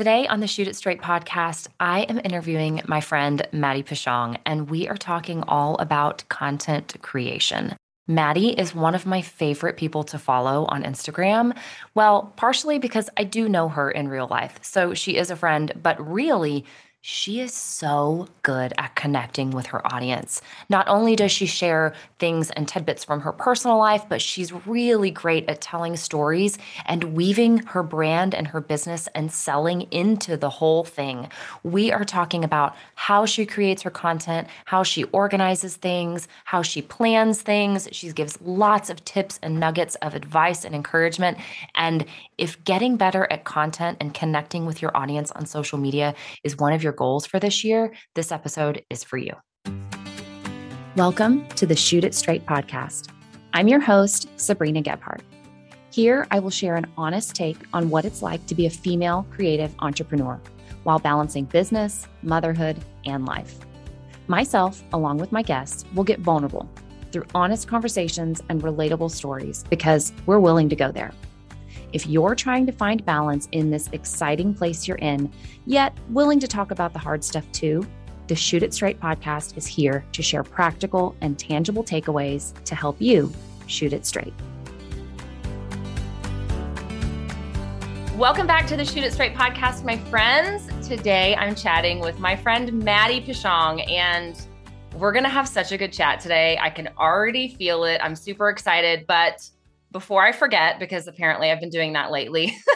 Today on the Shoot It Straight podcast, I am interviewing my friend Maddie Peschong, and we are talking all about content creation. Maddie is one of my favorite people to follow on Instagram. Well, partially because I do know her in real life. So she is a friend, but really, she is so good at connecting with her audience. Not only does she share things and tidbits from her personal life, but she's really great at telling stories and weaving her brand and her business and selling into the whole thing. We are talking about how she creates her content, how she organizes things, how she plans things. She gives lots of tips and nuggets of advice and encouragement. And if getting better at content and connecting with your audience on social media is one of your goals for this year, this episode is for you. Welcome to the Shoot It Straight podcast. I'm your host, Sabrina Gebhardt. Here, I will share an honest take on what it's like to be a female creative entrepreneur while balancing business, motherhood, and life. Myself, along with my guests, will get vulnerable through honest conversations and relatable stories because we're willing to go there. If you're trying to find balance in this exciting place you're in, yet willing to talk about the hard stuff too, the Shoot It Straight podcast is here to share practical and tangible takeaways to help you shoot it straight. Welcome back to the Shoot It Straight podcast, my friends. Today I'm chatting with my friend Maddie Peschong, and we're going to have such a good chat today. I can already feel it. I'm super excited, but before I forget, because apparently I've been doing that lately,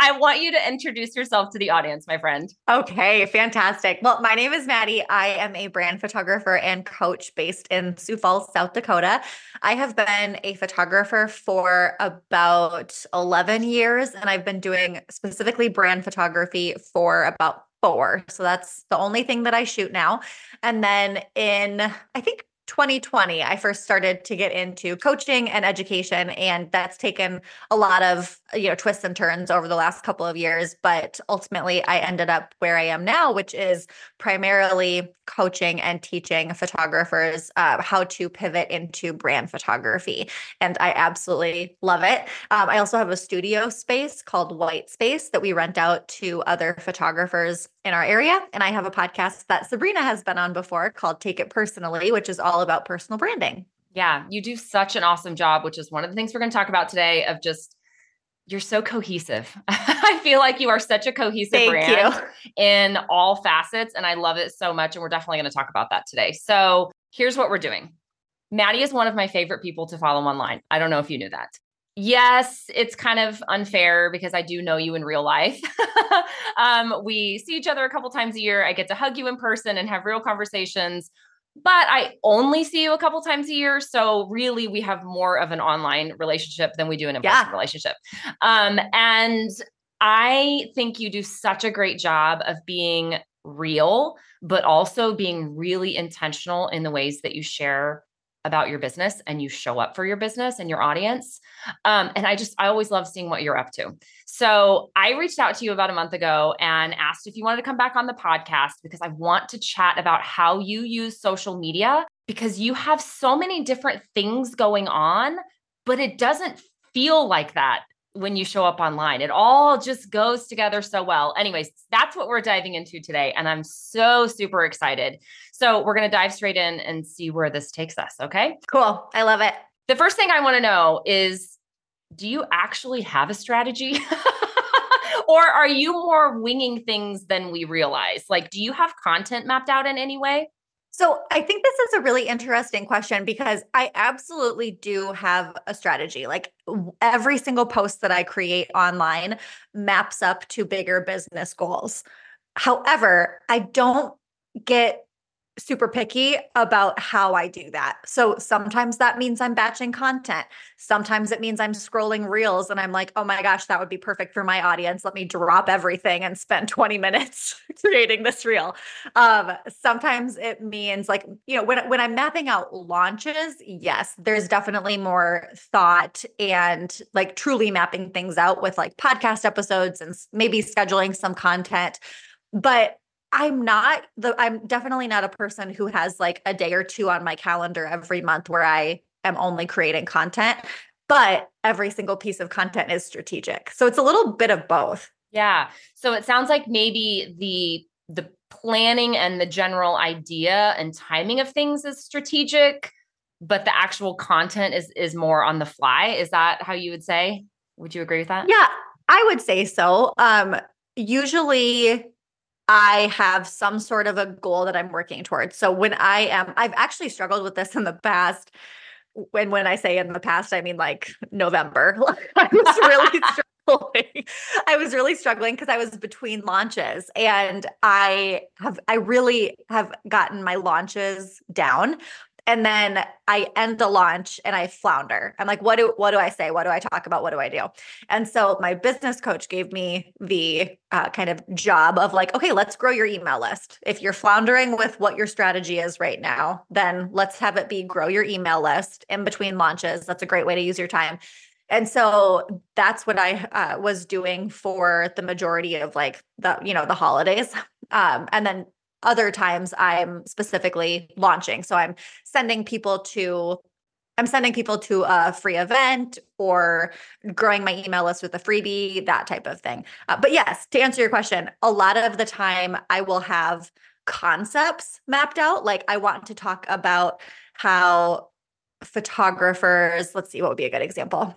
I want you to introduce yourself to the audience, my friend. Okay, fantastic. Well, my name is Maddie. I am a brand photographer and coach based in Sioux Falls, South Dakota. I have been a photographer for about 11 years, and I've been doing specifically brand photography for about four. So that's the only thing that I shoot now. And then in, I think 2020 i first started to get into coaching and education and that's taken a lot of you know twists and turns over the last couple of years but ultimately i ended up where i am now which is primarily coaching and teaching photographers uh, how to pivot into brand photography and i absolutely love it. Um, i also have a studio space called white space that we rent out to other photographers in our area and i have a podcast that sabrina has been on before called take it personally which is all about personal branding. Yeah, you do such an awesome job, which is one of the things we're going to talk about today of just you're so cohesive. I feel like you are such a cohesive Thank brand you. in all facets and I love it so much and we're definitely going to talk about that today. So, here's what we're doing. Maddie is one of my favorite people to follow online. I don't know if you knew that. Yes, it's kind of unfair because I do know you in real life. um, we see each other a couple times a year. I get to hug you in person and have real conversations but I only see you a couple times a year. So really, we have more of an online relationship than we do an in-person yeah. relationship. Um, and I think you do such a great job of being real, but also being really intentional in the ways that you share about your business and you show up for your business and your audience. Um, and I just, I always love seeing what you're up to. So I reached out to you about a month ago and asked if you wanted to come back on the podcast because I want to chat about how you use social media because you have so many different things going on, but it doesn't feel like that when you show up online. It all just goes together so well. Anyways, that's what we're diving into today. And I'm so super excited. So we're going to dive straight in and see where this takes us. Okay. Cool. I love it. The first thing I want to know is do you actually have a strategy? or are you more winging things than we realize? Like, do you have content mapped out in any way? So I think this is a really interesting question because I absolutely do have a strategy. Like every single post that I create online maps up to bigger business goals. However, I don't get super picky about how I do that. So sometimes that means I'm batching content. Sometimes it means I'm scrolling reels and I'm like, oh my gosh, that would be perfect for my audience. Let me drop everything and spend 20 minutes creating this reel. Um, sometimes it means like, you know, when, when I'm mapping out launches, yes, there's definitely more thought and like truly mapping things out with like podcast episodes and maybe scheduling some content. But I'm not the I'm definitely not a person who has like a day or two on my calendar every month where I am only creating content, but every single piece of content is strategic. So it's a little bit of both. Yeah. So it sounds like maybe the the planning and the general idea and timing of things is strategic, but the actual content is is more on the fly. Is that how you would say? Would you agree with that? Yeah, I would say so. Um usually I have some sort of a goal that I'm working towards. So when I am I've actually struggled with this in the past when when I say in the past, I mean like November. I was really struggling. I was really struggling because I was between launches and I have I really have gotten my launches down and then I end the launch and I flounder. I'm like, what do what do I say? What do I talk about? What do I do? And so my business coach gave me the uh, kind of job of like, okay, let's grow your email list. If you're floundering with what your strategy is right now, then let's have it be grow your email list in between launches. That's a great way to use your time. And so that's what I uh, was doing for the majority of like the you know the holidays. Um, and then other times I'm specifically launching. So I'm sending people to I'm sending people to a free event or growing my email list with a freebie, that type of thing. Uh, but yes, to answer your question, a lot of the time I will have concepts mapped out. Like I want to talk about how photographers, let's see what would be a good example.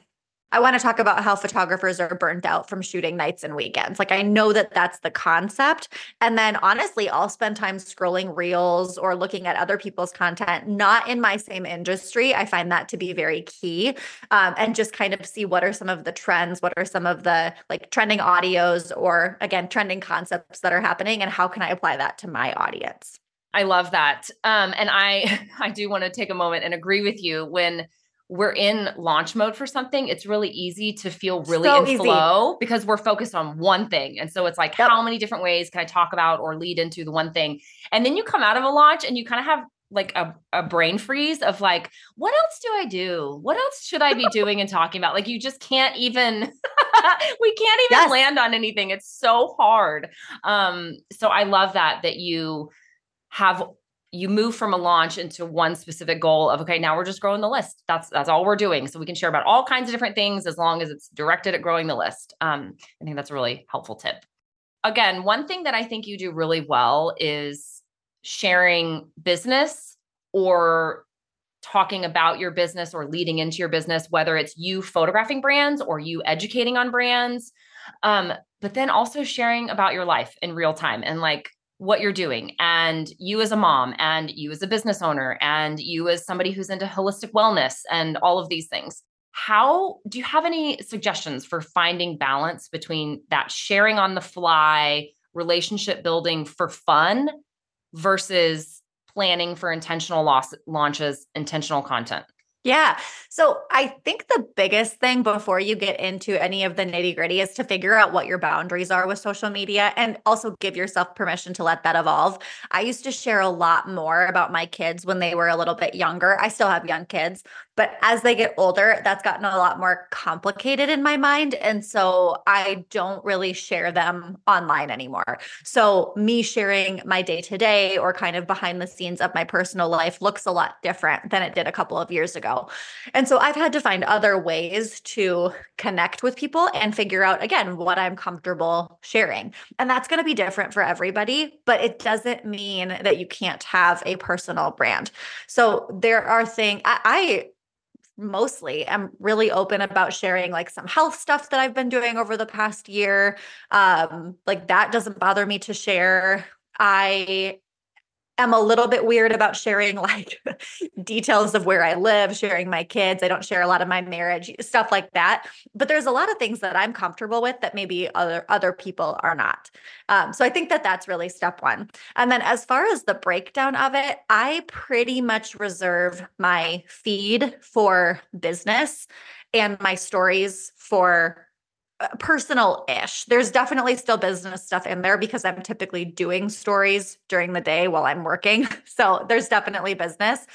I want to talk about how photographers are burnt out from shooting nights and weekends. Like, I know that that's the concept. And then honestly, I'll spend time scrolling reels or looking at other people's content, not in my same industry. I find that to be very key. Um, and just kind of see what are some of the trends, what are some of the like trending audios or again, trending concepts that are happening, and how can I apply that to my audience? I love that. Um, and I, I do want to take a moment and agree with you when we're in launch mode for something, it's really easy to feel really so in easy. flow because we're focused on one thing. And so it's like, yep. how many different ways can I talk about or lead into the one thing? And then you come out of a launch and you kind of have like a, a brain freeze of like, what else do I do? What else should I be doing and talking about? Like, you just can't even, we can't even yes. land on anything. It's so hard. Um, so I love that, that you have you move from a launch into one specific goal of okay now we're just growing the list. That's that's all we're doing. So we can share about all kinds of different things as long as it's directed at growing the list. Um, i think that's a really helpful tip. Again one thing that i think you do really well is sharing business or talking about your business or leading into your business whether it's you photographing brands or you educating on brands um, but then also sharing about your life in real time and like what you're doing and you as a mom and you as a business owner and you as somebody who's into holistic wellness and all of these things. How do you have any suggestions for finding balance between that sharing on the fly relationship building for fun versus planning for intentional loss launches intentional content yeah. So I think the biggest thing before you get into any of the nitty gritty is to figure out what your boundaries are with social media and also give yourself permission to let that evolve. I used to share a lot more about my kids when they were a little bit younger. I still have young kids, but as they get older, that's gotten a lot more complicated in my mind. And so I don't really share them online anymore. So me sharing my day to day or kind of behind the scenes of my personal life looks a lot different than it did a couple of years ago. And so I've had to find other ways to connect with people and figure out, again, what I'm comfortable sharing. And that's going to be different for everybody, but it doesn't mean that you can't have a personal brand. So there are things I, I mostly am really open about sharing like some health stuff that I've been doing over the past year. Um, like that doesn't bother me to share. I am a little bit weird about sharing like details of where I live, sharing my kids. I don't share a lot of my marriage, stuff like that. But there's a lot of things that I'm comfortable with that maybe other other people are not. Um, so I think that that's really step one. And then as far as the breakdown of it, I pretty much reserve my feed for business and my stories for Uh, personal ish. There's definitely still business stuff in there because I'm typically doing stories during the day while I'm working. So there's definitely business.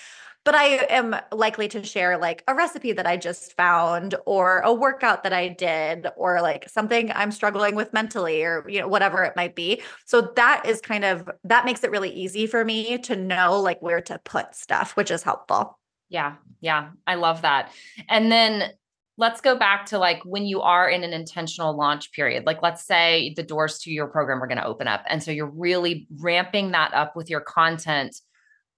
But I am likely to share like a recipe that I just found or a workout that I did or like something I'm struggling with mentally or you know whatever it might be. So that is kind of that makes it really easy for me to know like where to put stuff, which is helpful. Yeah. Yeah. I love that. And then let's go back to like when you are in an intentional launch period. Like, let's say the doors to your program are going to open up. And so you're really ramping that up with your content.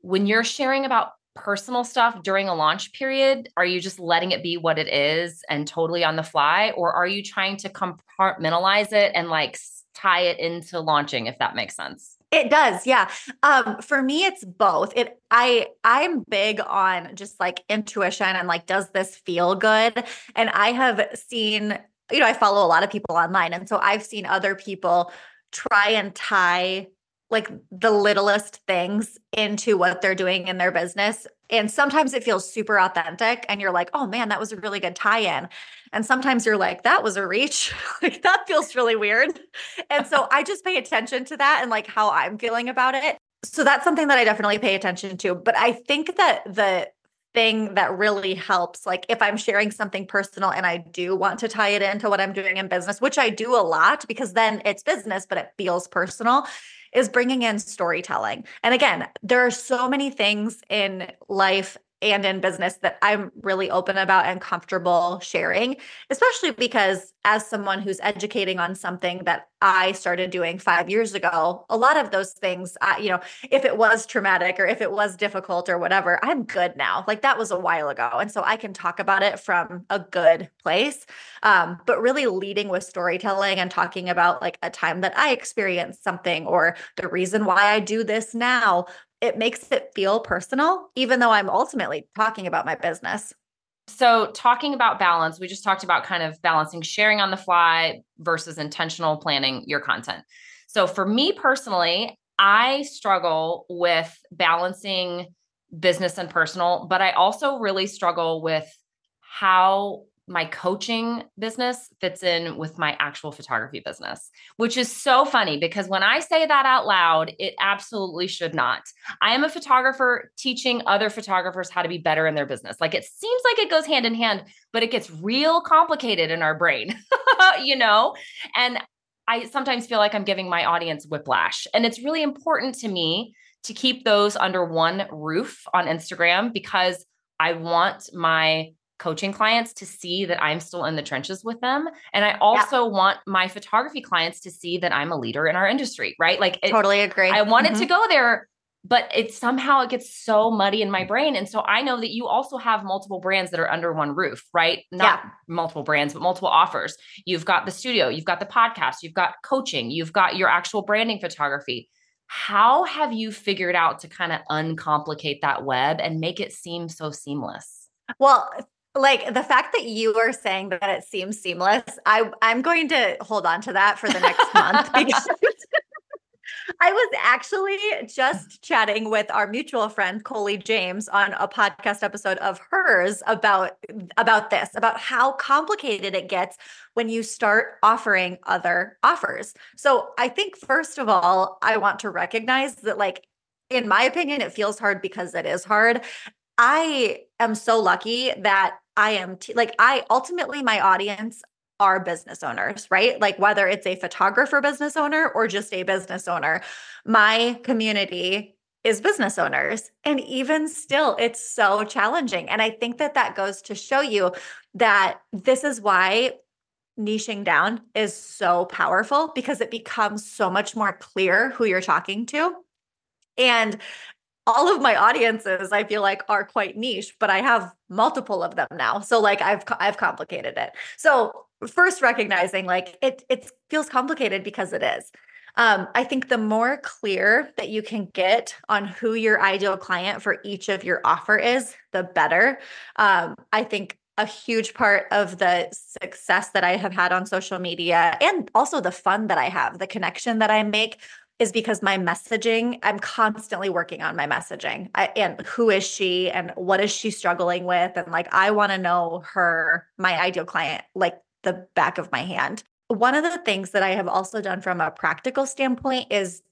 When you're sharing about personal stuff during a launch period, are you just letting it be what it is and totally on the fly? Or are you trying to compartmentalize it and like tie it into launching, if that makes sense? It does, yeah. Um, for me, it's both. It I I'm big on just like intuition and like, does this feel good? And I have seen, you know, I follow a lot of people online, and so I've seen other people try and tie like the littlest things into what they're doing in their business. And sometimes it feels super authentic and you're like, oh man, that was a really good tie in. And sometimes you're like, that was a reach. like that feels really weird. And so I just pay attention to that and like how I'm feeling about it. So that's something that I definitely pay attention to. But I think that the thing that really helps, like if I'm sharing something personal and I do want to tie it into what I'm doing in business, which I do a lot because then it's business, but it feels personal, is bringing in storytelling. And again, there are so many things in life and in business that I'm really open about and comfortable sharing, especially because as someone who's educating on something that I started doing five years ago, a lot of those things, I, you know, if it was traumatic or if it was difficult or whatever, I'm good now. Like that was a while ago. And so I can talk about it from a good place. Um, but really leading with storytelling and talking about like a time that I experienced something or the reason why I do this now it makes it feel personal, even though I'm ultimately talking about my business. So, talking about balance, we just talked about kind of balancing sharing on the fly versus intentional planning your content. So, for me personally, I struggle with balancing business and personal, but I also really struggle with how my coaching business fits in with my actual photography business, which is so funny because when I say that out loud, it absolutely should not. I am a photographer teaching other photographers how to be better in their business. Like it seems like it goes hand in hand, but it gets real complicated in our brain, you know? And I sometimes feel like I'm giving my audience whiplash. And it's really important to me to keep those under one roof on Instagram because I want my coaching clients to see that I'm still in the trenches with them. And I also yeah. want my photography clients to see that I'm a leader in our industry, right? Like it, totally agree. I wanted mm-hmm. to go there, but it somehow it gets so muddy in my brain. And so I know that you also have multiple brands that are under one roof, right? Not yeah. multiple brands, but multiple offers. You've got the studio, you've got the podcast, you've got coaching, you've got your actual branding photography. How have you figured out to kind of uncomplicate that web and make it seem so seamless? Well, like the fact that you are saying that it seems seamless, I I'm going to hold on to that for the next month because I was actually just chatting with our mutual friend Coley James on a podcast episode of hers about about this, about how complicated it gets when you start offering other offers. So, I think first of all, I want to recognize that like in my opinion it feels hard because it is hard. I am so lucky that I am t- like I ultimately my audience are business owners, right? Like whether it's a photographer business owner or just a business owner, my community is business owners. And even still, it's so challenging. And I think that that goes to show you that this is why niching down is so powerful because it becomes so much more clear who you're talking to. And all of my audiences i feel like are quite niche but i have multiple of them now. So like i've i've complicated it. So first recognizing like it it feels complicated because it is. Um, I think the more clear that you can get on who your ideal client for each of your offer is, the better. Um, I think a huge part of the success that I have had on social media and also the fun that I have, the connection that I make is because my messaging, I'm constantly working on my messaging. I, and who is she and what is she struggling with? And like, I want to know her, my ideal client, like the back of my hand. One of the things that I have also done from a practical standpoint is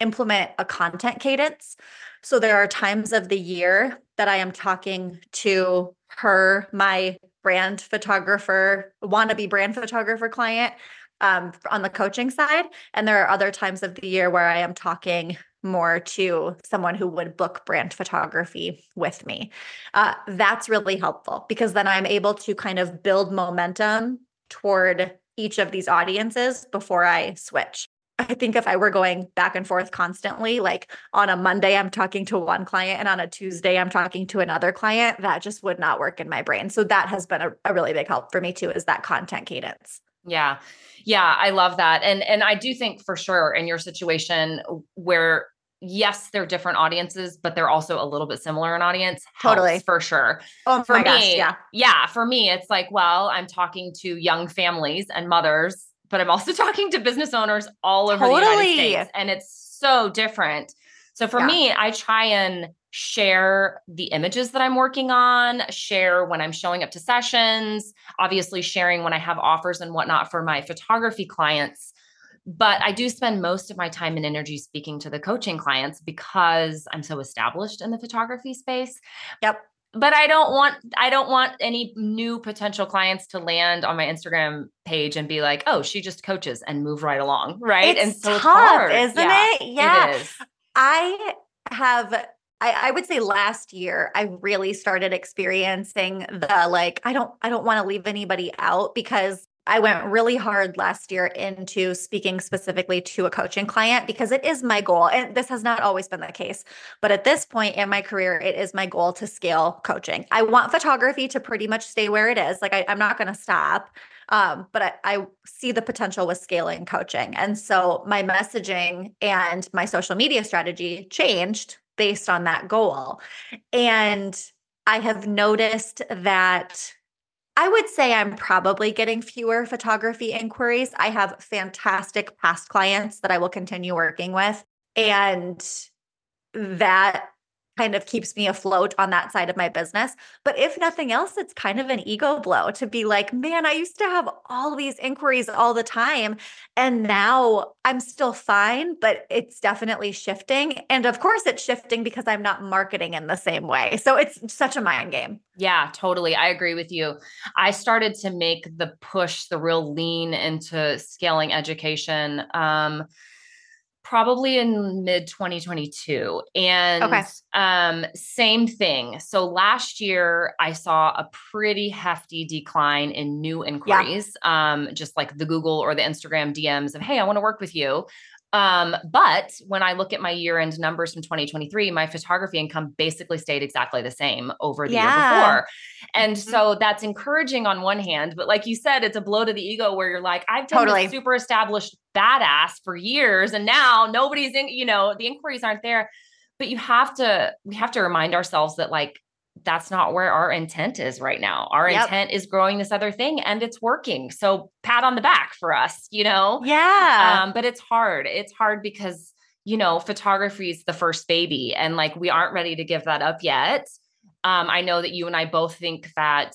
implement a content cadence. So there are times of the year that I am talking to her, my brand photographer, wannabe brand photographer client um, on the coaching side. And there are other times of the year where I am talking more to someone who would book brand photography with me. Uh, that's really helpful because then I'm able to kind of build momentum toward each of these audiences before I switch. I think if I were going back and forth constantly, like on a Monday, I'm talking to one client and on a Tuesday, I'm talking to another client, that just would not work in my brain. So that has been a, a really big help for me too, is that content cadence. Yeah. Yeah, I love that. And and I do think for sure in your situation where yes, they're different audiences, but they're also a little bit similar in audience. Totally. For sure. Oh for my me, gosh, yeah. Yeah, for me it's like, well, I'm talking to young families and mothers but I'm also talking to business owners all over totally. the United States. And it's so different. So for yeah. me, I try and share the images that I'm working on, share when I'm showing up to sessions, obviously sharing when I have offers and whatnot for my photography clients. But I do spend most of my time and energy speaking to the coaching clients because I'm so established in the photography space. Yep but I don't want I don't want any new potential clients to land on my Instagram page and be like, "Oh, she just coaches and move right along." Right? It's and so tough, it's isn't yeah, it? Yeah. It I have I, I, would say last year I really started experiencing the like I don't I don't want to leave anybody out because I went really hard last year into speaking specifically to a coaching client because it is my goal. And this has not always been the case. But at this point in my career, it is my goal to scale coaching. I want photography to pretty much stay where it is. Like, I, am not going to stop. Um, but I, I see the potential with scaling coaching. And so my messaging and my social media strategy changed based on that goal. And I have noticed that I would say I'm probably getting fewer photography inquiries. I have fantastic past clients that I will continue working with. And that kind of keeps me afloat on that side of my business. But if nothing else, it's kind of an ego blow to be like, man, I used to have all these inquiries all the time. And now I'm still fine, but it's definitely shifting. And of course, it's shifting because I'm not marketing in the same way. So it's such a mind game. Yeah, totally. I agree with you. I started to make the push, the real lean into scaling education. Um, probably in mid 2022 and okay. um same thing so last year i saw a pretty hefty decline in new inquiries yeah. um just like the google or the instagram dms of hey i want to work with you um, but when I look at my year end numbers from 2023, my photography income basically stayed exactly the same over the yeah. year before. And mm-hmm. so that's encouraging on one hand, but like you said, it's a blow to the ego where you're like, I've been totally. super established badass for years and now nobody's in, you know, the inquiries aren't there. But you have to, we have to remind ourselves that like that's not where our intent is right now. Our yep. intent is growing this other thing and it's working. So pat on the back for us, you know? Yeah. Um, but it's hard. It's hard because, you know, photography is the first baby and like we aren't ready to give that up yet. Um, I know that you and I both think that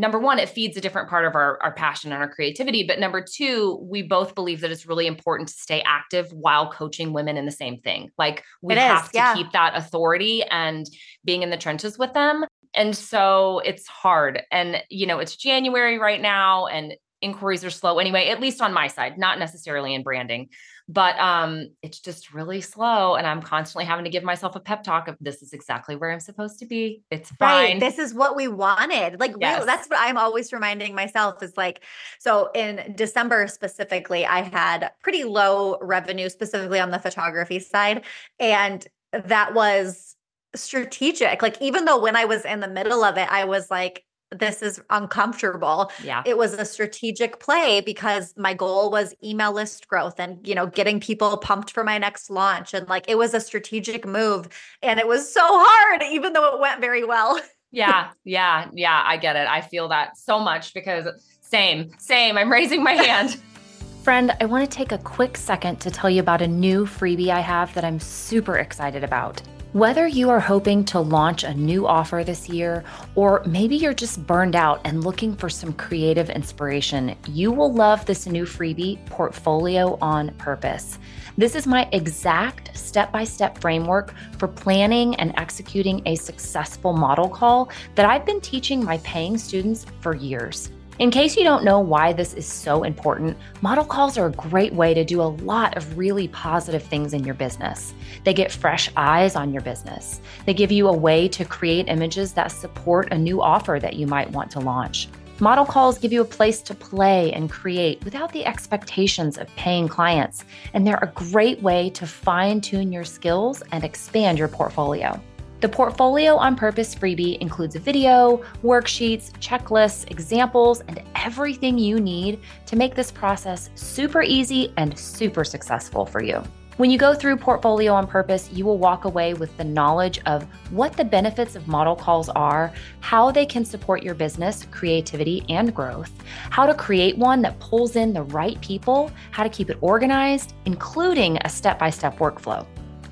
number one, it feeds a different part of our, our passion and our creativity. But number two, we both believe that it's really important to stay active while coaching women in the same thing. Like we it have is, to yeah. keep that authority and being in the trenches with them. And so it's hard. And, you know, it's January right now and inquiries are slow anyway, at least on my side, not necessarily in branding but um it's just really slow and i'm constantly having to give myself a pep talk of this is exactly where i'm supposed to be it's fine right. this is what we wanted like yes. that's what i'm always reminding myself is like so in december specifically i had pretty low revenue specifically on the photography side and that was strategic like even though when i was in the middle of it i was like this is uncomfortable. Yeah. It was a strategic play because my goal was email list growth and, you know, getting people pumped for my next launch. And like it was a strategic move. And it was so hard, even though it went very well. yeah. Yeah. Yeah. I get it. I feel that so much because same, same. I'm raising my hand. Friend, I want to take a quick second to tell you about a new freebie I have that I'm super excited about. Whether you are hoping to launch a new offer this year, or maybe you're just burned out and looking for some creative inspiration, you will love this new freebie, Portfolio on Purpose. This is my exact step by step framework for planning and executing a successful model call that I've been teaching my paying students for years. In case you don't know why this is so important, model calls are a great way to do a lot of really positive things in your business. They get fresh eyes on your business. They give you a way to create images that support a new offer that you might want to launch. Model calls give you a place to play and create without the expectations of paying clients, and they're a great way to fine tune your skills and expand your portfolio. The Portfolio on Purpose freebie includes a video, worksheets, checklists, examples, and everything you need to make this process super easy and super successful for you. When you go through Portfolio on Purpose, you will walk away with the knowledge of what the benefits of model calls are, how they can support your business, creativity, and growth, how to create one that pulls in the right people, how to keep it organized, including a step by step workflow.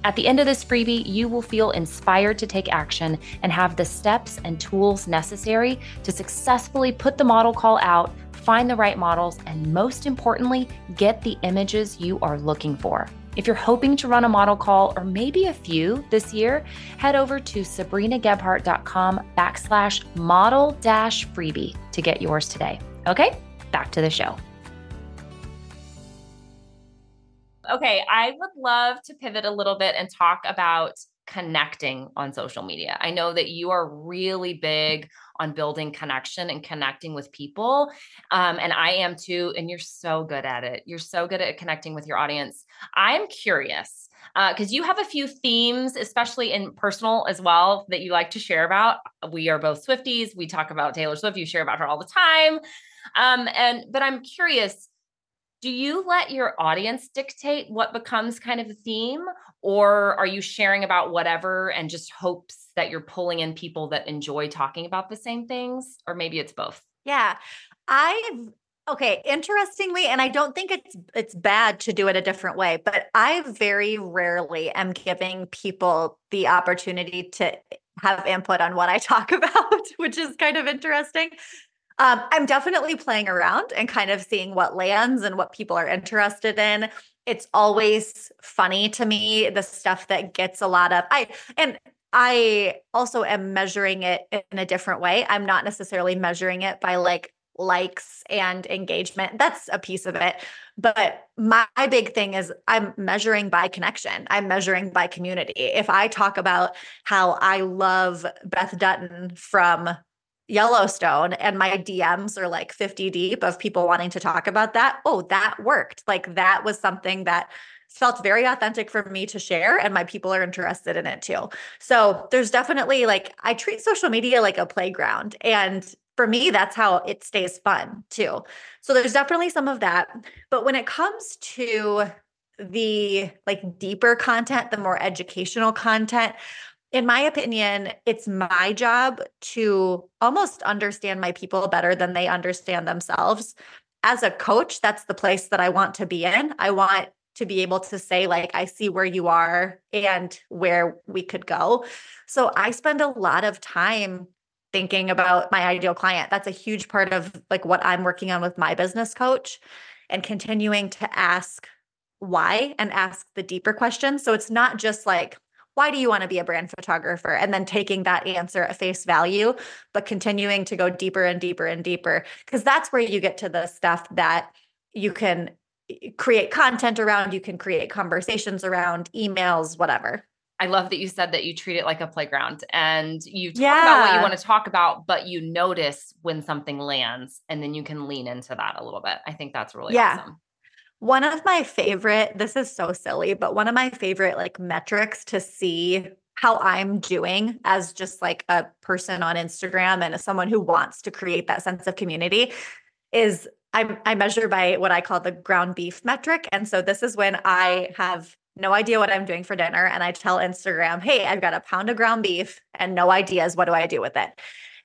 At the end of this freebie, you will feel inspired to take action and have the steps and tools necessary to successfully put the model call out, find the right models, and most importantly, get the images you are looking for. If you're hoping to run a model call or maybe a few this year, head over to sabrinagebhardt.com backslash model dash freebie to get yours today. Okay, back to the show. Okay, I would love to pivot a little bit and talk about connecting on social media. I know that you are really big on building connection and connecting with people. Um, and I am too. And you're so good at it. You're so good at connecting with your audience. I'm curious because uh, you have a few themes, especially in personal as well, that you like to share about. We are both Swifties. We talk about Taylor Swift. You share about her all the time. Um, and but I'm curious do you let your audience dictate what becomes kind of a theme or are you sharing about whatever and just hopes that you're pulling in people that enjoy talking about the same things or maybe it's both? Yeah i've okay interestingly and i don't think it's it's bad to do it a different way but i very rarely am giving people the opportunity to have input on what i talk about which is kind of interesting um, I'm definitely playing around and kind of seeing what lands and what people are interested in. It's always funny to me the stuff that gets a lot of I and I also am measuring it in a different way. I'm not necessarily measuring it by like likes and engagement. That's a piece of it. But my big thing is I'm measuring by connection. I'm measuring by community. If I talk about how I love Beth Dutton from Yellowstone and my DMs are like 50 deep of people wanting to talk about that. Oh, that worked. Like that was something that felt very authentic for me to share and my people are interested in it too. So there's definitely like I treat social media like a playground and for me that's how it stays fun too. So there's definitely some of that. But when it comes to the like deeper content, the more educational content, in my opinion, it's my job to almost understand my people better than they understand themselves. As a coach, that's the place that I want to be in. I want to be able to say, like, I see where you are and where we could go. So I spend a lot of time thinking about my ideal client. That's a huge part of like what I'm working on with my business coach and continuing to ask why and ask the deeper questions. So it's not just like, why do you want to be a brand photographer? And then taking that answer at face value, but continuing to go deeper and deeper and deeper, because that's where you get to the stuff that you can eh, create content around, you can create conversations around, emails, whatever. I love that you said that you treat it like a playground and you talk yeah. about what you want to talk about, but you notice when something lands and then you can lean into that a little bit. I think that's really yeah. awesome. One of my favorite, this is so silly, but one of my favorite like metrics to see how I'm doing as just like a person on Instagram and as someone who wants to create that sense of community is I, I measure by what I call the ground beef metric. And so this is when I have no idea what I'm doing for dinner and I tell Instagram, hey, I've got a pound of ground beef and no ideas. What do I do with it?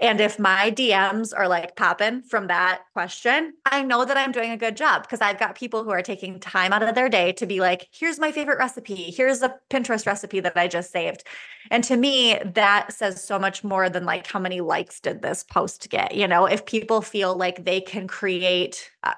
And if my DMs are like popping from that question, I know that I'm doing a good job because I've got people who are taking time out of their day to be like, here's my favorite recipe. Here's a Pinterest recipe that I just saved. And to me, that says so much more than like how many likes did this post get. You know, if people feel like they can create, uh,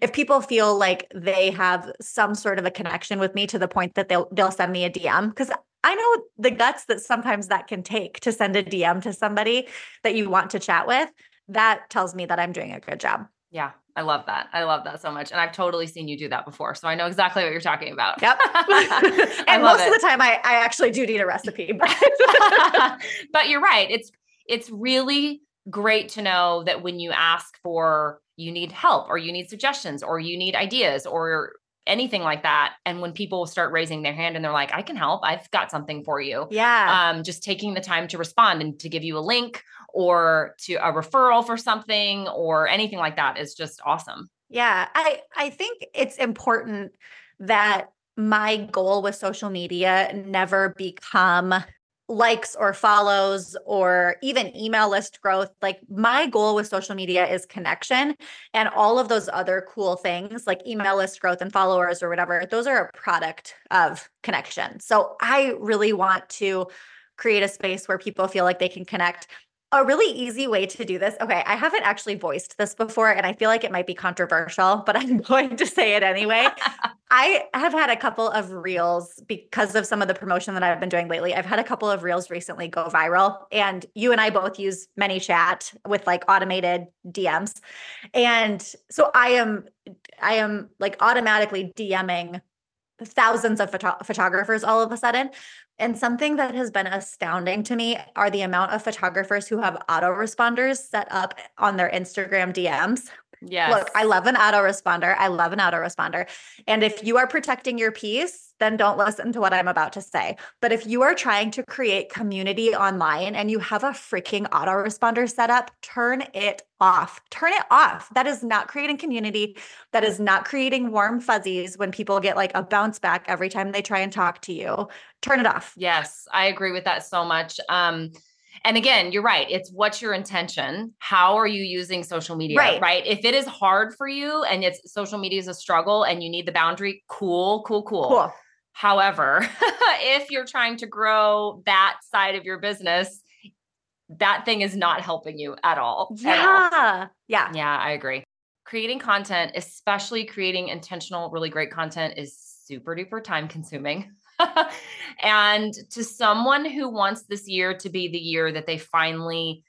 if people feel like they have some sort of a connection with me to the point that they'll they'll send me a DM because I know the guts that sometimes that can take to send a DM to somebody that you want to chat with. that tells me that I'm doing a good job. Yeah, I love that. I love that so much. And I've totally seen you do that before. So I know exactly what you're talking about. Yep. and most it. of the time I, I actually do need a recipe. But. but you're right. It's it's really great to know that when you ask for you need help or you need suggestions or you need ideas or anything like that. And when people start raising their hand and they're like i can help i've got something for you yeah. um just taking the time to respond and to give you a link or to a referral for something or anything like that is just awesome. Yeah i i think it's important that my goal with social media never become likes or follows or even email list growth. Like my goal with social media is connection and all of those other cool things like email list growth and followers or whatever. Those are a product of connection. So I really want to create a space where people feel like they can connect a really easy way to do this. Okay, I haven't actually voiced this before and I feel like it might be controversial, but I'm going to say it anyway. I have had a couple of reels because of some of the promotion that I've been doing lately. I've had a couple of reels recently go viral and you and I both use ManyChat with like automated DMs. And so I am I am like automatically DMing thousands of photo- photographers all of a sudden and something that has been astounding to me are the amount of photographers who have autoresponders set up on their Instagram DMs. Yes. Look, I love an autoresponder. I love an autoresponder. And if you are protecting your peace, then don't listen to what I'm about to say. But if you are trying to create community online and you have a freaking autoresponder set up, turn it off. Turn it off. That is not creating community. That is not creating warm fuzzies when people get like a bounce back every time they try and talk to you. Turn it off. Yes, I agree with that so much. Um, and again, you're right. It's what's your intention? How are you using social media? Right. right. If it is hard for you and it's social media is a struggle and you need the boundary, cool, cool, cool. Cool. However, if you're trying to grow that side of your business, that thing is not helping you at all. Yeah. At all. Yeah. Yeah, I agree. Creating content, especially creating intentional, really great content, is super duper time consuming. and to someone who wants this year to be the year that they finally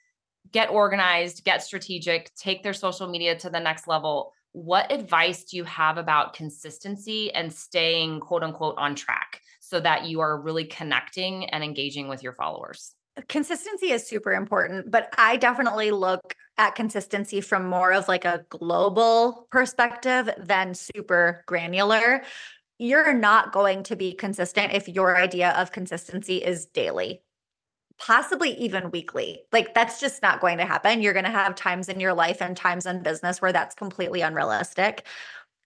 get organized, get strategic, take their social media to the next level, what advice do you have about consistency and staying quote unquote on track so that you are really connecting and engaging with your followers? Consistency is super important, but I definitely look at consistency from more of like a global perspective than super granular you're not going to be consistent if your idea of consistency is daily, possibly even weekly. Like that's just not going to happen. You're going to have times in your life and times in business where that's completely unrealistic.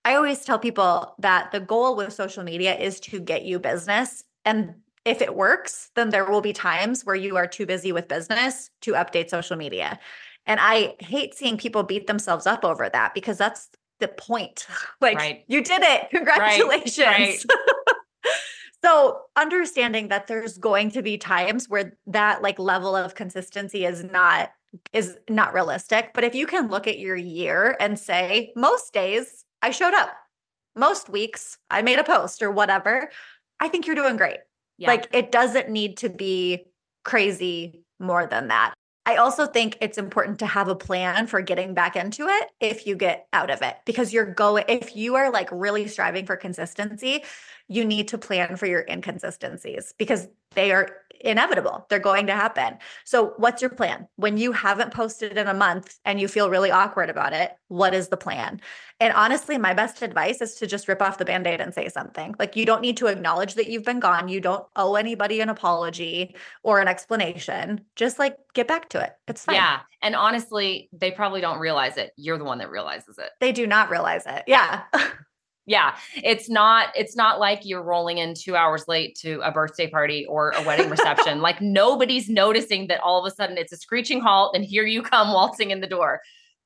I always tell people that the goal with social media is to get you business. And if it works, then there will be times where you are too busy with business to update social media. And I hate seeing people beat themselves up over that because that's the point. Like right. you did it. Congratulations. Right. Right. so understanding that there's going to be times where that like level of consistency is not is not realistic. But if you can look at your year and say, most days I showed up, most weeks I made a post or whatever, I think you're doing great. Yeah. Like it doesn't need to be crazy more than that. I also think it's important to have a plan for getting back into it if you get out of it because you're going, if you are like really striving for consistency, you need to plan for your inconsistencies because they are inevitable. They're going to happen. So, what's your plan? When you haven't posted in a month and you feel really awkward about it, what is the plan? And honestly, my best advice is to just rip off the band aid and say something. Like, you don't need to acknowledge that you've been gone. You don't owe anybody an apology or an explanation. Just like get back to it. It's fine. Yeah. And honestly, they probably don't realize it. You're the one that realizes it. They do not realize it. Yeah. yeah it's not it's not like you're rolling in two hours late to a birthday party or a wedding reception. Like nobody's noticing that all of a sudden it's a screeching halt and here you come waltzing in the door.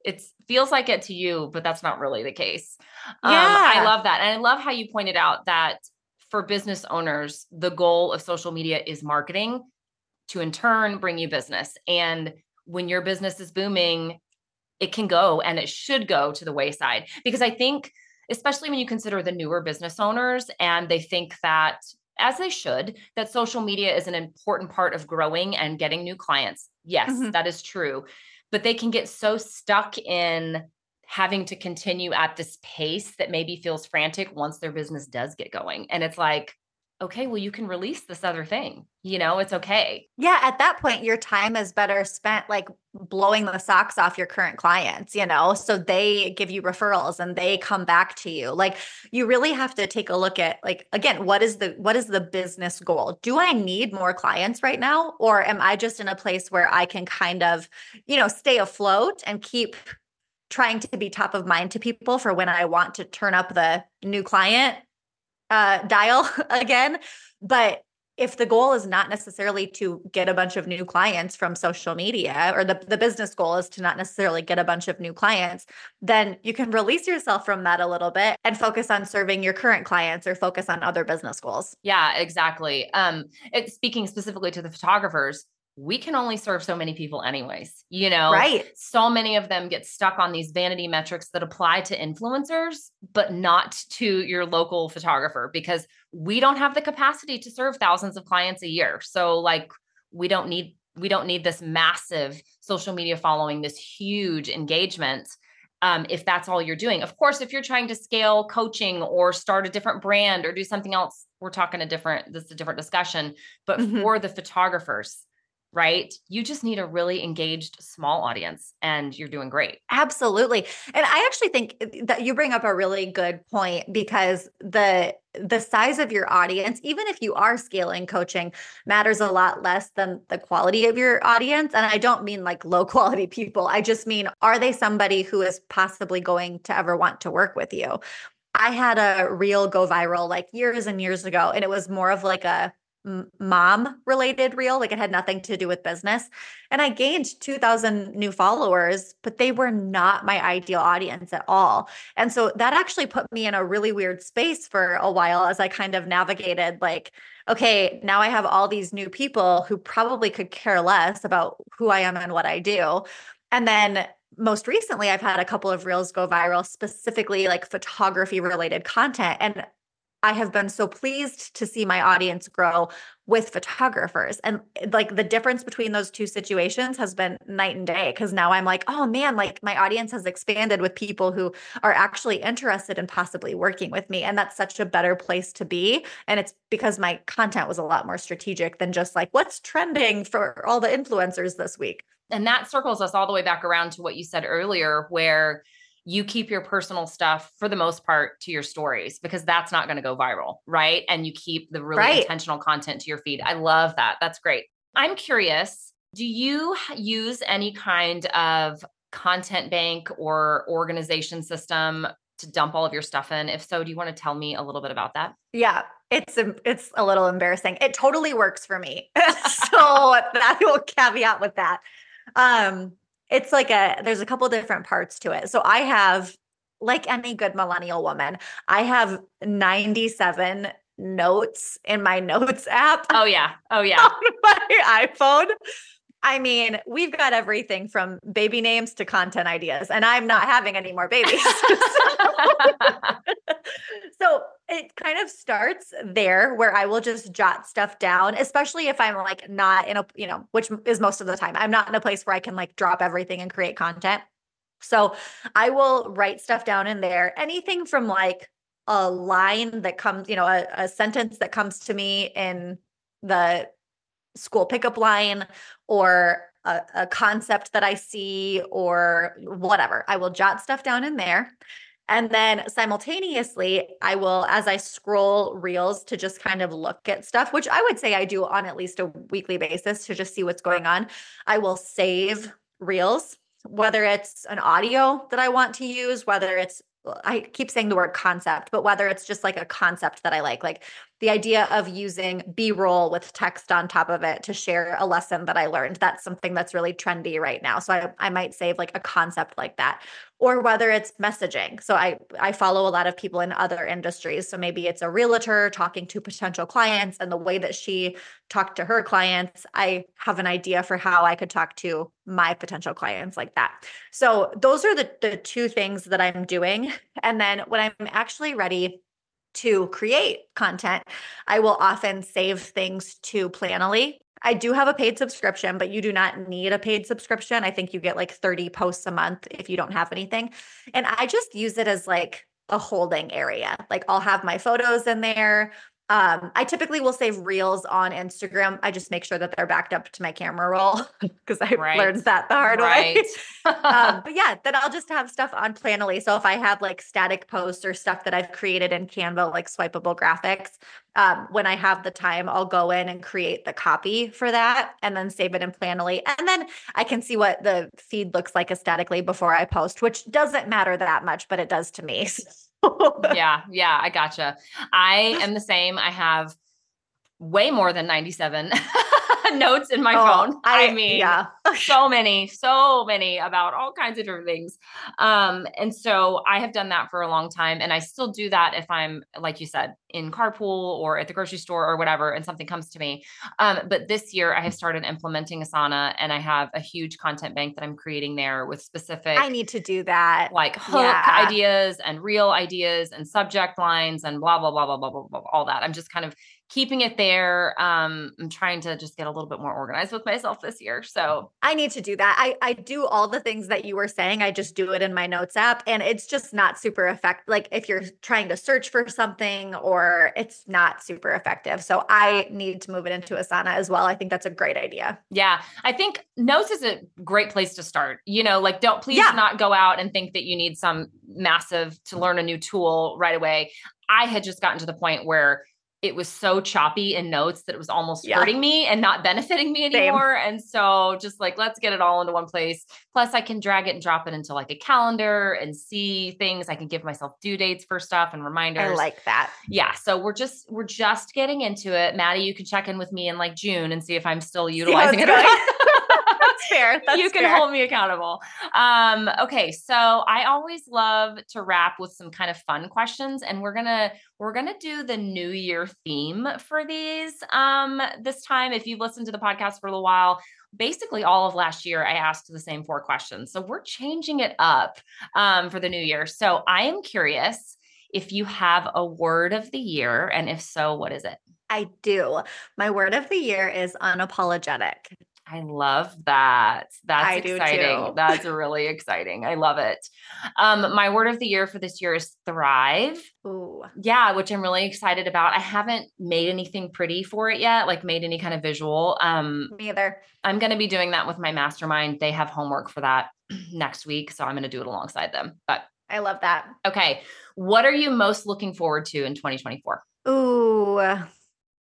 It feels like it to you but that's not really the case. Yeah. Um, i love that and i love how you pointed out that for business owners the goal of social media is marketing to in turn bring you business. And when your business is booming it can go and it should go to the wayside. Because i think especially when you consider the newer business owners and they think that as they should that social media is an important part of growing and getting new clients yes mm-hmm. that is true but they can get so stuck in having to continue at this pace that maybe feels frantic once their business does get going. And it's like, okay, well, you can release this other thing. You know, it's okay. Yeah. At that point, your time is better spent like blowing the socks off your current clients, you know, so they give you referrals and they come back to you. Like you really have to take a look at like again, what is the what is the business goal? Do I need more clients right now or am I just in a place where I can kind of, you know, stay afloat and keep trying to be top of mind to people for when I want to turn up the new client uh, dial again. But if the goal is not necessarily to get a bunch of new clients from social media or the, the business goal is to not necessarily get a bunch of new clients then you can release yourself from that a little bit and focus on serving your current clients or focus on other business goals yeah exactly um it, speaking specifically to the photographers we can only serve so many people anyways you know? Right. So many of them get stuck on these vanity metrics that apply to influencers but not to your local photographer because we don't have the capacity to serve thousands of clients a year. So like we don't need we don't need this massive social media following this huge engagement um, if that's all you're doing. Of course if you're trying to scale coaching or start a different brand or do something else we're talking a different this is a different discussion but mm-hmm. for the photographers right? You just need a really engaged small audience and you're doing great. Absolutely. And I actually think eh, that you bring up a really good point because the the size of your audience, even if you are scaling coaching, matters a lot less than the quality of your audience. And I don't mean like low quality people. I just mean, are they somebody who is possibly going to ever want to work with you? I had a reel go viral like years and years ago, and it was more of like a mom related reel like it had nothing to do with business. And i gained 2000 new followers but they were not my ideal audience at all. And so that actually put me in a really weird space for a while as i kind of navigated like okay now i have all these new people who probably could care less about who i am and what i do. And then most recently i've had a couple of reels go viral specifically like photography related content. And I have been so pleased to see my audience grow with photographers. And eh, like the difference between those two situations has been night and day because now I'm like, oh man, like my audience has expanded with people who are actually interested in possibly working with me. And that's such a better place to be. And it's because my content was a lot more strategic than just like, what's trending for all the influencers this week. And that circles us all the way back around to what you said earlier, where you keep your personal stuff for the most part to your stories because that's not going to go viral, right? And you keep the really right. intentional content to your feed. I love that. That's great. I'm curious, do you use any kind of content bank or organization system to dump all of your stuff in? If so, do you want to tell me a little bit about that? Yeah, it's a, it's a little embarrassing. It totally works for me. so that will caveat with that. Um, it's like a there's a couple different parts to it. So I have like any good millennial woman, I have 97 notes in my notes app. Oh yeah. Oh yeah. On my iPhone. I mean, we've got everything from baby names to content ideas, and I'm not having any more babies. so it kind of starts there where I will just jot stuff down, especially if I'm like not in a, you know, which is most of the time, I'm not in a place where I can like drop everything and create content. So I will write stuff down in there, anything from like a line that comes, you know, a, a sentence that comes to me in the school pickup line or a, a, concept that I see or whatever. I will jot stuff down in there. And then simultaneously, I will, as I scroll reels to just kind of look at stuff, which I would say I do on at least a weekly basis to just see what's going on, I will save reels, whether it's an audio that I want to use, whether it's I keep saying the word concept, but whether it's just like a concept that I like, like the idea of using B roll with text on top of it to share a lesson that I learned. That's something that's really trendy right now. So I, I might save like a concept like that. Or whether it's messaging. So I I follow a lot of people in other industries. So maybe it's a realtor talking to potential clients and the way that she talked to her clients, I have an idea for how I could talk to my potential clients like that. So those are the, the two things that I'm doing. And then when I'm actually ready to create content, I will often save things to Planoly. I do have a paid subscription, but you do not need a paid subscription. I think you get like 30 posts a month if you don't have anything. And I just use it as like a holding area. Like I'll have my photos in there. Um, I typically will save reels on Instagram. I just make sure that they're backed up to my camera roll because I right. learned that the hard right. way. um, but yeah, then I'll just have stuff on Planoly. So if I have like static posts or stuff that I've created in Canva, like swipeable graphics, um, when I have the time, I'll go in and create the copy for that and then save it in Planoly. And then I can see what the feed looks like aesthetically before I post, which doesn't matter that much, but it does to me. yeah, yeah, I gotcha. I am the same. I have way more than 97 notes in my oh, phone. I, I, mean, yeah. so many, so many about all kinds of different things. Um, and so I have done that for a long time. And I still do that if I'm, like you said, in carpool or at the grocery store or whatever, and something comes to me. Um, but this year I have started implementing Asana and I have a huge content bank that I'm creating there with specific I need to do that. Like hook yeah. ideas and reel ideas and subject lines and blah, blah, blah, blah, blah, blah, blah, all that. I'm just kind of keeping it there. Um, I'm trying to just get a little bit more organized with myself this year. So I need to do that. I I do all the things that you were saying. I just do it in my notes app and it's just not super effective. Like if you're trying to search for something or it's not super effective. So I need to move it into Asana as well. I think that's a great idea. Yeah. I think notes is a great place to start. You know, like don't please yeah. not go out and think that you need some massive to learn a new tool right away. I had just gotten to the point where it was so choppy in notes that it was almost yeah. hurting me and not benefiting me anymore. Same. And so just like, let's get it all into one place. Plus, I can drag it and drop it into like a calendar and see things. I can give myself due dates for stuff and reminders. I like that. Yeah. So we're just, we're just getting into it. Maddie, you can check in with me in like June and see if I'm still utilizing it. Fair. That's you can fair. hold me accountable. Um, okay, so I always love to wrap with some kind of fun questions, and we're gonna we're gonna do the New Year theme for these um, this time. If you've listened to the podcast for a little while, basically all of last year I asked the same four questions, so we're changing it up um, for the new year. So I am curious if you have a word of the year, and if so, what is it? I do. My word of the year is unapologetic. I love that. That's I exciting. That's really exciting. I love it. Um, my word of the year for this year is thrive. Ooh. Yeah, which I'm really excited about. I haven't made anything pretty for it yet, like made any kind of visual. Um, Me either. I'm going to be doing that with my mastermind. They have homework for that next week, so I'm going to do it alongside them. But I love that. Okay. What are you most looking forward to in 2024? Ooh.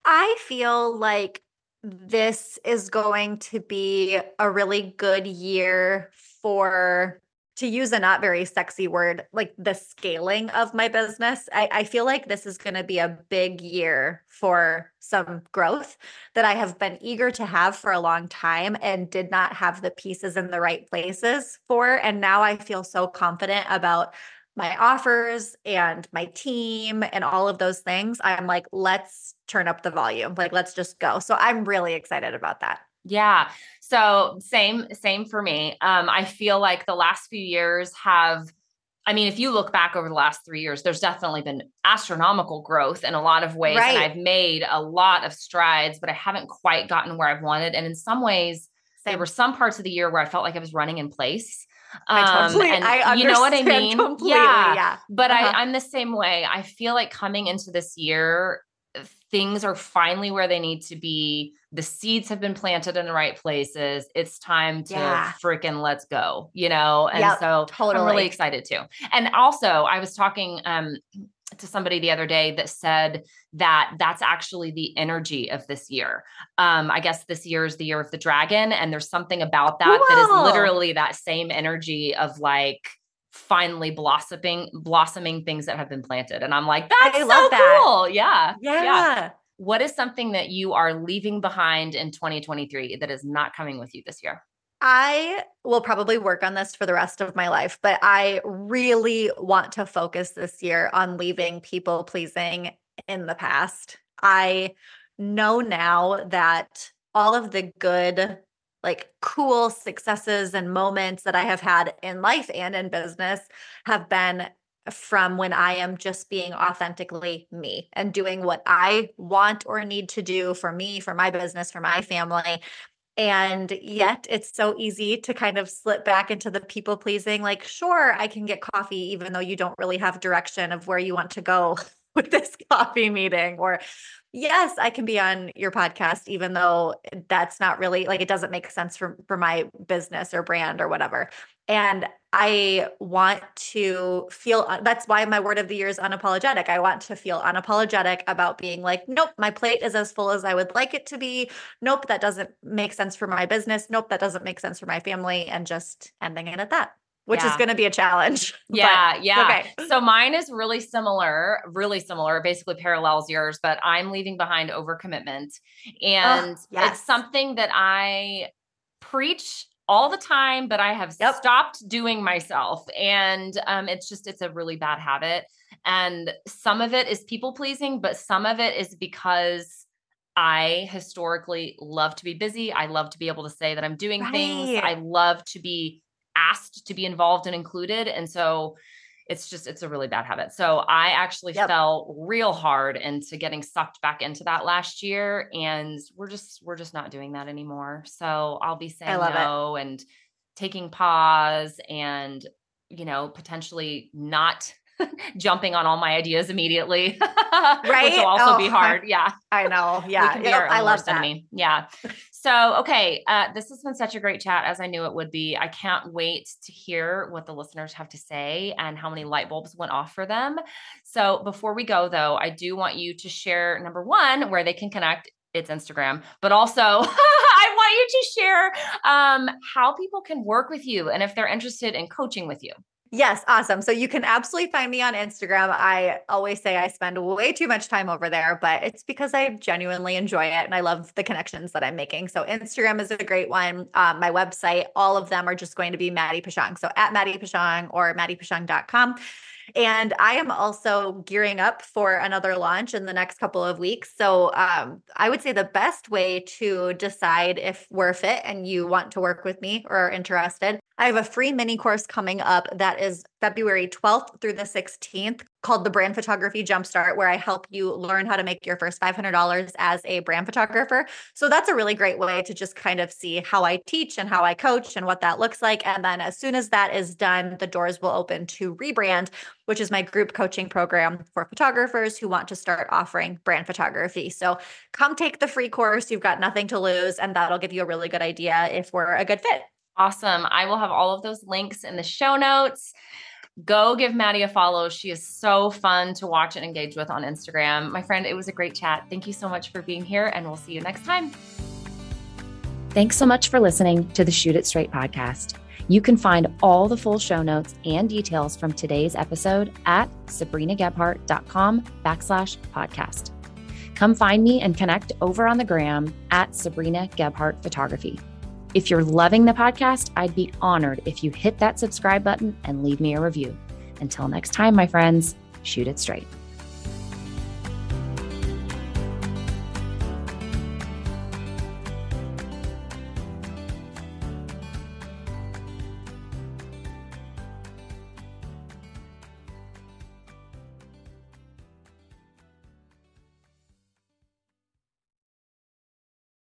I feel like this is going to be a really good year for to use a not very sexy word like the scaling of my business. I, I feel like this is going to be a big year for some growth that i have been eager to have for a long time and did not have the pieces in the right places for and now i feel so confident about my offers and my team and all of those things, I'm like, let's turn up the volume. Like, let's just go. So I'm really excited about that. Yeah. So same, same for me. Um, I feel like the last few years have, I mean, if you look back over the last three years, there's definitely been astronomical growth in a lot of ways. Right. And I've made a lot of strides, but I haven't quite gotten where I've wanted. And in some ways, Same. there were some parts of the year where I felt like I was running in place. I totally, um, and I you know what I mean? Yeah. yeah. But uh-huh. I, I'm the same way. I feel like coming into this year, things are finally where they need to be. The seeds have been planted in the right places. It's time to yeah. freaking let's go, you know? And yep, so totally. I'm really excited too. And also, I was talking um, to somebody the other day that said that that's actually the energy of this year. Um, I guess this year is the year of the dragon, and there's something about that Whoa. that is literally that same energy of like finally blossoming, blossoming things that have been planted. And I'm like, that's I so love that. cool. Yeah, yeah. Yeah. What is something that you are leaving behind in 2023 that is not coming with you this year? I will probably work on this for the rest of my life, but I really want to focus this year on leaving people pleasing in the past. I know now that all of the good, like cool successes and moments that I have had in life and in business have been from when I am just being authentically me and doing what I want or need to do for me, for my business, for my family. And yet it's so easy to kind of slip back into the people pleasing. Like, sure, I can get coffee, even though you don't really have direction of where you want to go with this coffee meeting. Or, yes, I can be on your podcast, even though that's not really like it doesn't make sense for, for my business or brand or whatever. And I want to feel uh, that's why my word of the year is unapologetic. I want to feel unapologetic about being like, nope, my plate is as full as I would like it to be. Nope, that doesn't make sense for my business. Nope, that doesn't make sense for my family. And just ending it at that which yeah. is going to be a challenge. Yeah, yeah. Okay. So mine is really similar, really similar, basically parallels yours, but I'm leaving behind overcommitment. And oh, yes. it's something that I preach all the time, but I have yep. stopped doing myself. And um, it's just, it's a really bad habit. And some of it is people pleasing, but some of it is because I historically love to be busy. I love to be able to say that I'm doing right. things. I love to be asked to be involved and included. And so it's just it's a really bad habit. So I actually yep. fell real hard into getting sucked back into that last year and we're just we're just not doing that anymore. So I'll be saying no it. and taking pause and you know potentially not jumping on all my ideas immediately. right. Which will also oh, be hard. Yeah. I know. Yeah. I love that. Enemy. Yeah. So, okay, uh, this has been such a great chat as I knew it would be. I can't wait to hear what the listeners have to say and how many light bulbs went off for them. So, before we go, though, I do want you to share number one, where they can connect. It's Instagram, but also I want you to share um, how people can work with you and if they're interested in coaching with you. Yes, awesome. So you can absolutely find me on Instagram. I always say I spend way too much time over there, but it's because I genuinely enjoy it and I love the connections that I'm making. So Instagram is a great one. Um, my website, all of them are just going to be Maddie Peschong. So at Maddie Peschong or maddiepeschong.com. And I am also gearing up for another launch in the next couple of weeks. So um, I would say the best way to decide if we're fit and you want to work with me or are interested I have a free mini course coming up that is February 12th through the 16th called the Brand Photography Jumpstart, where I help you learn how to make your first $500 as a brand photographer. So that's a really great way to just kind of see how I teach and how I coach and what that looks like. And then as soon as that is done, the doors will open to Rebrand, which is my group coaching program for photographers who want to start offering brand photography. So come take the free course. You've got nothing to lose, and that'll give you a really good idea if we're a good fit. Awesome. I will have all of those links in the show notes. Go give Maddie a follow. She is so fun to watch and engage with on Instagram. My friend, it was a great chat. Thank you so much for being here, and we'll see you next time. Thanks so much for listening to the Shoot It Straight podcast. You can find all the full show notes and details from today's episode at sabrinagebhardt.com backslash podcast. Come find me and connect over on the gram at Sabrina Gebhardt Photography. If you're loving the podcast, I'd be honored if you hit that subscribe button and leave me a review. Until next time, my friends, shoot it straight.